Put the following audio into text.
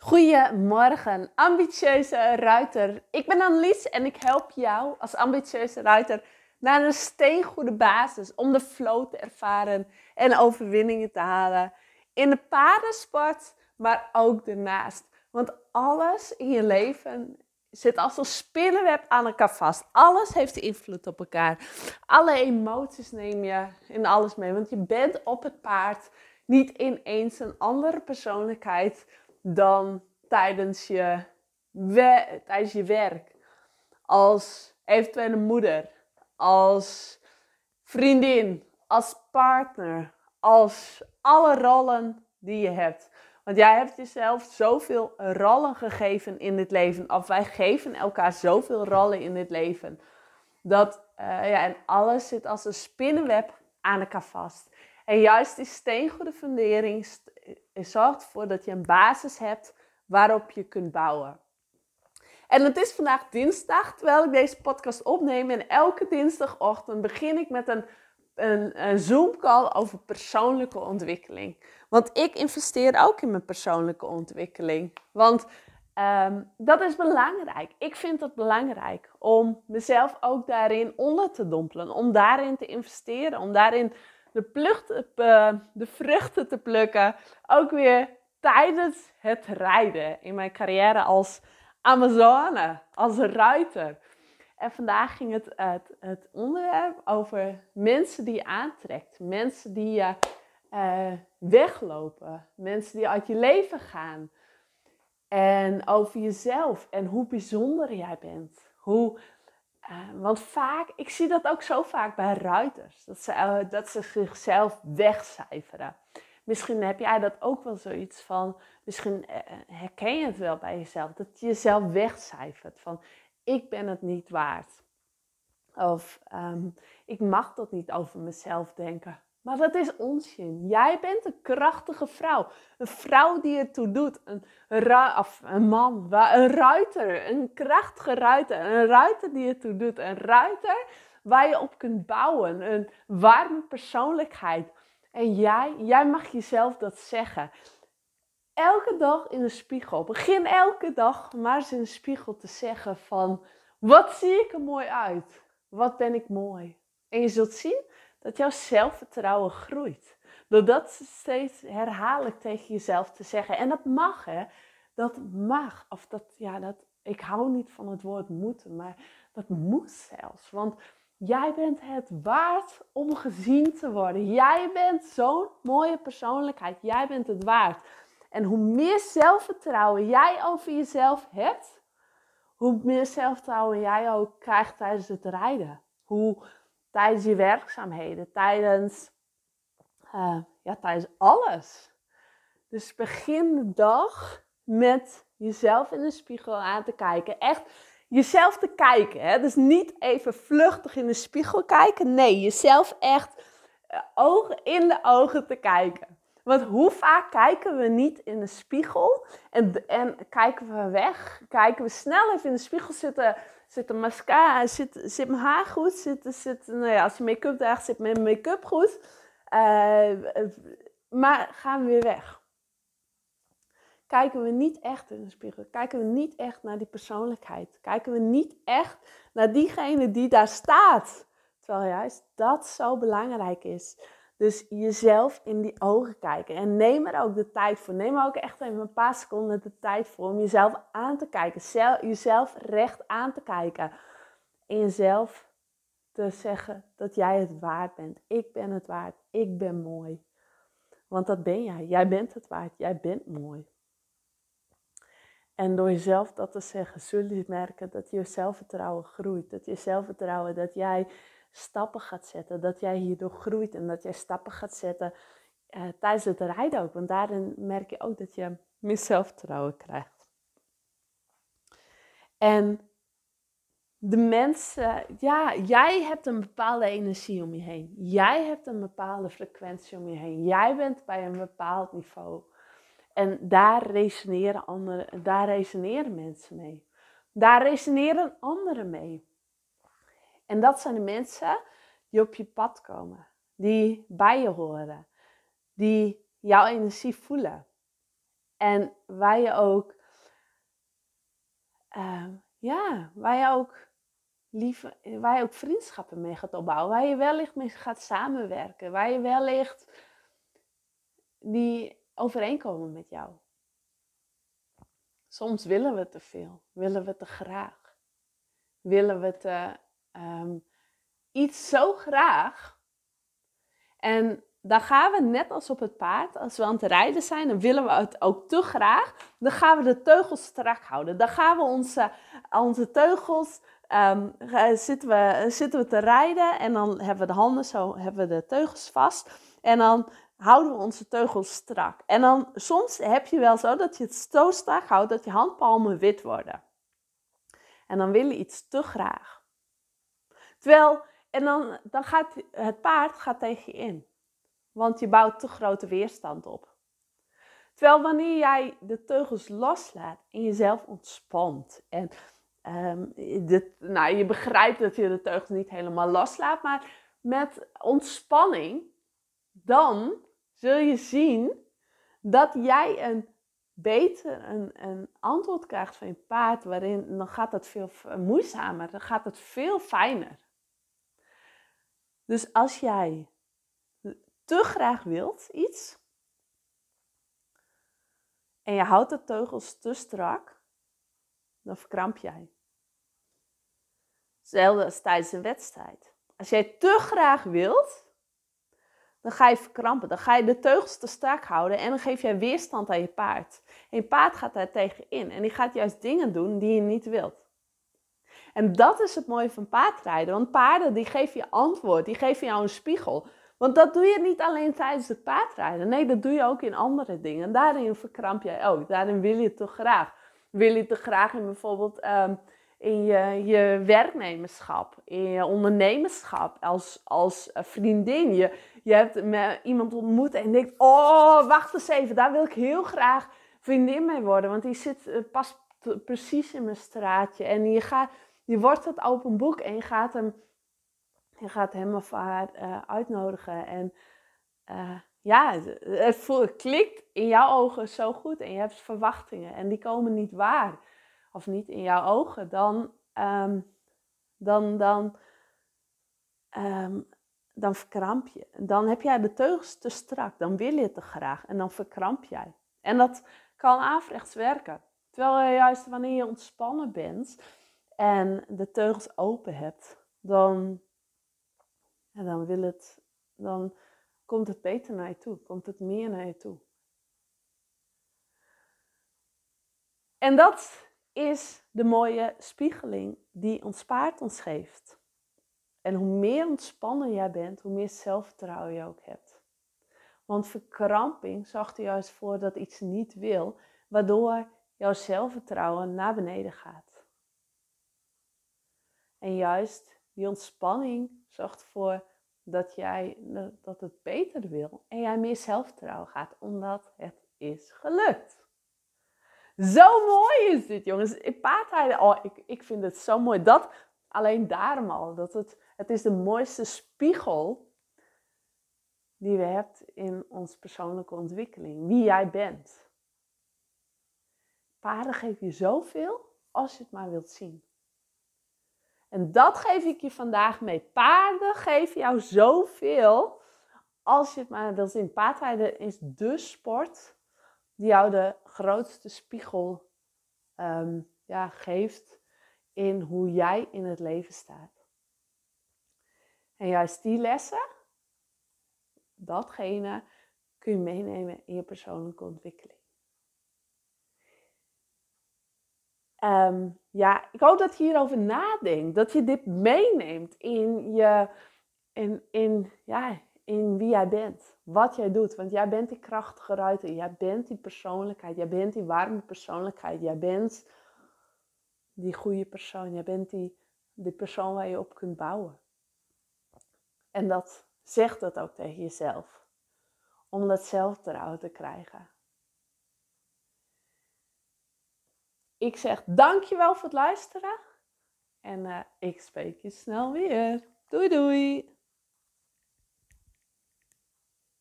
Goedemorgen, ambitieuze ruiter. Ik ben Annelies en ik help jou als ambitieuze ruiter naar een steengoede basis om de flow te ervaren en overwinningen te halen in de paardensport, maar ook daarnaast. Want alles in je leven zit als een spinnenweb aan elkaar vast. Alles heeft invloed op elkaar. Alle emoties neem je in alles mee, want je bent op het paard niet ineens een andere persoonlijkheid dan tijdens je, tijdens je werk. Als eventuele moeder, als vriendin, als partner, als alle rollen die je hebt. Want jij hebt jezelf zoveel rollen gegeven in dit leven. Of wij geven elkaar zoveel rollen in dit leven. Dat, uh, ja, en alles zit als een spinnenweb aan elkaar vast. En juist die steengoede fundering zorgt ervoor dat je een basis hebt waarop je kunt bouwen. En het is vandaag dinsdag, terwijl ik deze podcast opneem. En elke dinsdagochtend begin ik met een, een, een Zoom-call over persoonlijke ontwikkeling. Want ik investeer ook in mijn persoonlijke ontwikkeling. Want ehm, dat is belangrijk. Ik vind het belangrijk om mezelf ook daarin onder te dompelen. Om daarin te investeren. Om daarin de, plucht, uh, de vruchten te plukken. Ook weer tijdens het rijden in mijn carrière als Amazone, als ruiter. En vandaag ging het, het, onderwerp over mensen die je aantrekt, mensen die je uh, weglopen, mensen die uit je leven gaan. En over jezelf en hoe bijzonder jij bent. Hoe, uh, want vaak, ik zie dat ook zo vaak bij ruiters, dat ze, uh, dat ze zichzelf wegcijferen. Misschien heb jij dat ook wel zoiets van, misschien eh, eh, herken je het wel bij jezelf, dat je jezelf wegcijfert van ik ben het niet waard. Of um, ik mag dat niet over mezelf denken. Maar dat is onzin. Jij bent een krachtige vrouw. Een vrouw die ertoe doet. Een, of een man, een ruiter. Een krachtige ruiter. Een ruiter die ertoe doet. Een ruiter waar je op kunt bouwen. Een warme persoonlijkheid. En jij, jij mag jezelf dat zeggen. Elke dag in de spiegel. Begin elke dag maar eens in de spiegel te zeggen van... Wat zie ik er mooi uit? Wat ben ik mooi? En je zult zien dat jouw zelfvertrouwen groeit. Door dat steeds herhaaldelijk tegen jezelf te zeggen. En dat mag, hè. Dat mag. Of dat, ja, dat, ik hou niet van het woord moeten, maar dat moet zelfs. Want Jij bent het waard om gezien te worden. Jij bent zo'n mooie persoonlijkheid. Jij bent het waard. En hoe meer zelfvertrouwen jij over jezelf hebt, hoe meer zelfvertrouwen jij ook krijgt tijdens het rijden. Hoe tijdens je werkzaamheden, tijdens, uh, ja, tijdens alles. Dus begin de dag met jezelf in de spiegel aan te kijken. Echt jezelf te kijken. Hè? Dus niet even vluchtig in de spiegel kijken. Nee, jezelf echt uh, ogen in de ogen te kijken. Want hoe vaak kijken we niet in de spiegel en, en kijken we weg? Kijken we snel even in de spiegel zitten. Zit de mascara, zit, zit mijn haar goed? Zit, zit, nou ja, als je make-up draagt, zit mijn make-up goed? Uh, maar gaan we weer weg kijken we niet echt in de spiegel. Kijken we niet echt naar die persoonlijkheid. Kijken we niet echt naar diegene die daar staat. Terwijl juist dat zo belangrijk is. Dus jezelf in die ogen kijken. En neem er ook de tijd voor. Neem er ook echt even een paar seconden de tijd voor om jezelf aan te kijken. jezelf recht aan te kijken. En jezelf te zeggen dat jij het waard bent. Ik ben het waard. Ik ben mooi. Want dat ben jij. Jij bent het waard. Jij bent mooi. En door jezelf dat te zeggen, zul je merken dat je zelfvertrouwen groeit. Dat je zelfvertrouwen, dat jij stappen gaat zetten. Dat jij hierdoor groeit en dat jij stappen gaat zetten uh, tijdens het rijden ook. Want daarin merk je ook dat je meer zelfvertrouwen krijgt. En de mensen, ja, jij hebt een bepaalde energie om je heen. Jij hebt een bepaalde frequentie om je heen. Jij bent bij een bepaald niveau. En daar resoneren, andere, daar resoneren mensen mee. Daar resoneren anderen mee. En dat zijn de mensen die op je pad komen, die bij je horen, die jouw energie voelen. En waar je ook, uh, ja, waar je ook lieve, waar je ook vriendschappen mee gaat opbouwen. Waar je wellicht mee gaat samenwerken. Waar je wellicht die overeenkomen met jou. Soms willen we te veel, willen we te graag. Willen we te, um, iets zo graag. En dan gaan we net als op het paard, als we aan het rijden zijn, dan willen we het ook te graag. Dan gaan we de teugels strak houden. Dan gaan we onze, onze teugels, um, zitten, we, zitten we te rijden en dan hebben we de handen zo, hebben we de teugels vast. En dan houden we onze teugels strak. En dan soms heb je wel zo dat je het zo strak houdt dat je handpalmen wit worden. En dan wil je iets te graag. Terwijl, en dan, dan gaat het paard gaat tegen je in. Want je bouwt te grote weerstand op. Terwijl wanneer jij de teugels loslaat en jezelf ontspant. En um, dit, nou, je begrijpt dat je de teugels niet helemaal loslaat, maar met ontspanning, dan zul je zien dat jij een beter een, een antwoord krijgt van je paard, waarin dan gaat het veel moeizamer, dan gaat het veel fijner. Dus als jij te graag wilt iets en je houdt de teugels te strak, dan verkramp jij. Hetzelfde als tijdens een wedstrijd. Als jij te graag wilt, dan ga je verkrampen. Dan ga je de teugels te strak houden en dan geef jij weerstand aan je paard. En je paard gaat daar tegen in en die gaat juist dingen doen die je niet wilt. En dat is het mooie van paardrijden. Want paarden die geven je antwoord, die geven jou een spiegel. Want dat doe je niet alleen tijdens het paardrijden. Nee, dat doe je ook in andere dingen. Daarin verkramp jij ook. Daarin wil je toch graag. Wil je te graag in bijvoorbeeld ehm, in je, je werknemerschap, in je ondernemerschap, als, als vriendin. Je, je hebt iemand ontmoet en denkt, oh, wacht eens even, daar wil ik heel graag vriendin mee worden. Want die zit uh, pas precies in mijn straatje. En je, gaat, je wordt het open boek en je gaat hem, je gaat hem of haar uh, uitnodigen. En uh, ja, het, het, klikt in jouw ogen zo goed en je hebt verwachtingen en die komen niet waar of niet in jouw ogen, dan, um, dan, dan, um, dan verkramp je. Dan heb jij de teugels te strak, dan wil je te graag en dan verkramp jij. En dat kan averechts werken. Terwijl juist wanneer je ontspannen bent en de teugels open hebt, dan, dan, wil het, dan komt het beter naar je toe, komt het meer naar je toe. En dat is de mooie spiegeling die ons paard ons geeft. En hoe meer ontspannen jij bent, hoe meer zelfvertrouwen je ook hebt. Want verkramping zorgt er juist voor dat iets niet wil, waardoor jouw zelfvertrouwen naar beneden gaat. En juist die ontspanning zorgt ervoor dat jij dat het beter wil en jij meer zelfvertrouwen gaat, omdat het is gelukt. Zo mooi is dit, jongens. Oh, ik, ik vind het zo mooi. Dat, alleen daarom al, dat het, het is de mooiste spiegel die we hebben in onze persoonlijke ontwikkeling. Wie jij bent. Paarden geven je zoveel als je het maar wilt zien. En dat geef ik je vandaag mee. Paarden geven jou zoveel als je het maar wilt zien. Paardrijden is de sport die jou de grootste spiegel um, ja, geeft in hoe jij in het leven staat. En juist die lessen, datgene, kun je meenemen in je persoonlijke ontwikkeling. Um, ja, ik hoop dat je hierover nadenkt. Dat je dit meeneemt in, je, in, in, ja, in wie jij bent wat jij doet. Want jij bent die krachtige ruiter, jij bent die persoonlijkheid, jij bent die warme persoonlijkheid, jij bent die goede persoon, jij bent die, die persoon waar je op kunt bouwen. En dat zegt dat ook tegen jezelf, om dat zelfvertrouwen te krijgen. Ik zeg dankjewel voor het luisteren en uh, ik spreek je snel weer. Doei doei!